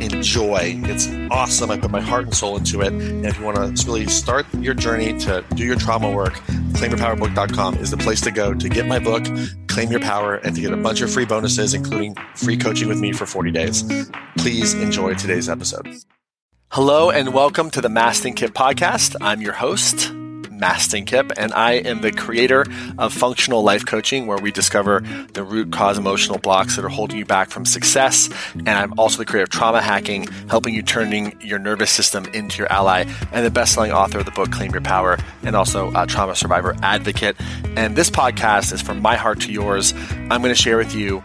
enjoy. It's awesome. I put my heart and soul into it. And if you want to really start your journey to do your trauma work, claimyourpowerbook.com is the place to go to get my book, Claim Your Power, and to get a bunch of free bonuses, including free coaching with me for 40 days. Please enjoy today's episode. Hello, and welcome to the Mastin Kipp podcast. I'm your host. Mastin Kipp, and I am the creator of Functional Life Coaching, where we discover the root cause emotional blocks that are holding you back from success. And I'm also the creator of Trauma Hacking, helping you turning your nervous system into your ally, and the best-selling author of the book Claim Your Power, and also a trauma survivor advocate. And this podcast is from my heart to yours. I'm going to share with you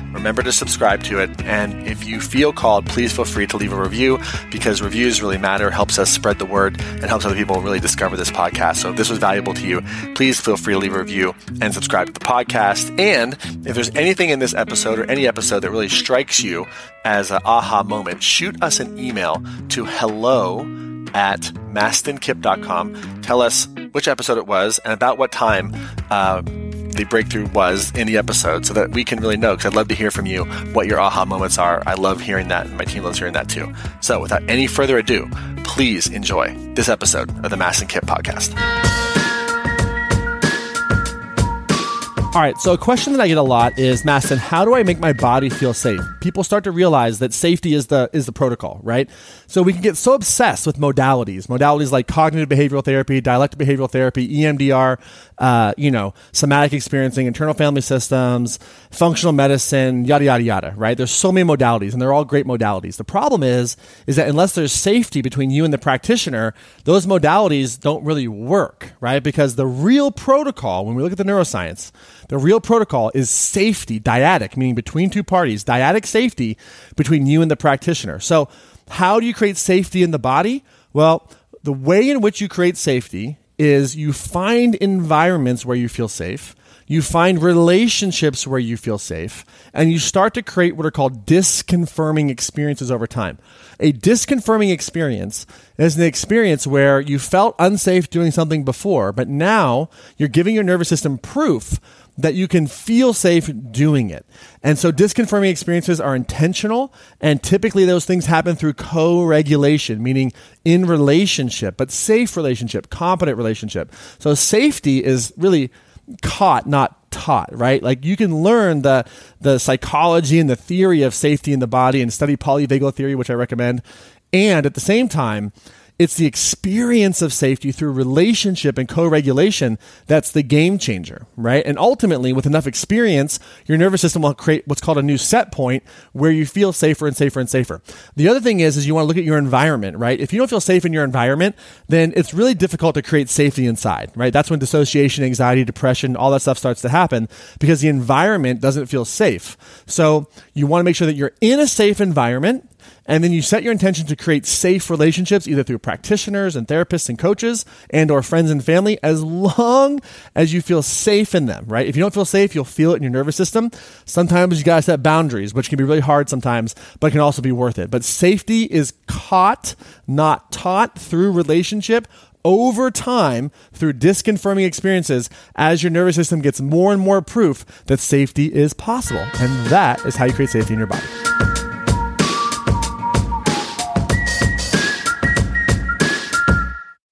remember to subscribe to it. And if you feel called, please feel free to leave a review because reviews really matter, helps us spread the word, and helps other people really discover this podcast. So if this was valuable to you, please feel free to leave a review and subscribe to the podcast. And if there's anything in this episode or any episode that really strikes you as an aha moment, shoot us an email to hello at mastinkipp.com. Tell us which episode it was and about what time uh, the breakthrough was in the episode so that we can really know because I'd love to hear from you what your aha moments are. I love hearing that and my team loves hearing that too. So without any further ado, please enjoy this episode of the Mastin Kipp podcast. All right, so a question that I get a lot is, Mastin, how do I make my body feel safe? People start to realize that safety is the is the protocol, right? So we can get so obsessed with modalities, modalities like cognitive behavioral therapy, dialectic behavioral therapy, EMDR, uh, you know, somatic experiencing, internal family systems, functional medicine, yada yada yada, right? There's so many modalities, and they're all great modalities. The problem is, is that unless there's safety between you and the practitioner, those modalities don't really work, right? Because the real protocol, when we look at the neuroscience, the real protocol is safety, dyadic, meaning between two parties, dyadic safety between you and the practitioner. So, how do you create safety in the body? Well, the way in which you create safety is you find environments where you feel safe. You find relationships where you feel safe, and you start to create what are called disconfirming experiences over time. A disconfirming experience is an experience where you felt unsafe doing something before, but now you're giving your nervous system proof that you can feel safe doing it. And so disconfirming experiences are intentional, and typically those things happen through co regulation, meaning in relationship, but safe relationship, competent relationship. So safety is really caught, not taught, right? Like you can learn the the psychology and the theory of safety in the body and study polyvagal theory, which I recommend. And at the same time, it's the experience of safety through relationship and co regulation that's the game changer, right? And ultimately, with enough experience, your nervous system will create what's called a new set point where you feel safer and safer and safer. The other thing is, is you want to look at your environment, right? If you don't feel safe in your environment, then it's really difficult to create safety inside, right? That's when dissociation, anxiety, depression, all that stuff starts to happen because the environment doesn't feel safe. So you want to make sure that you're in a safe environment and then you set your intention to create safe relationships either through practitioners and therapists and coaches and or friends and family as long as you feel safe in them right if you don't feel safe you'll feel it in your nervous system sometimes you gotta set boundaries which can be really hard sometimes but can also be worth it but safety is caught not taught through relationship over time through disconfirming experiences as your nervous system gets more and more proof that safety is possible. And that is how you create safety in your body.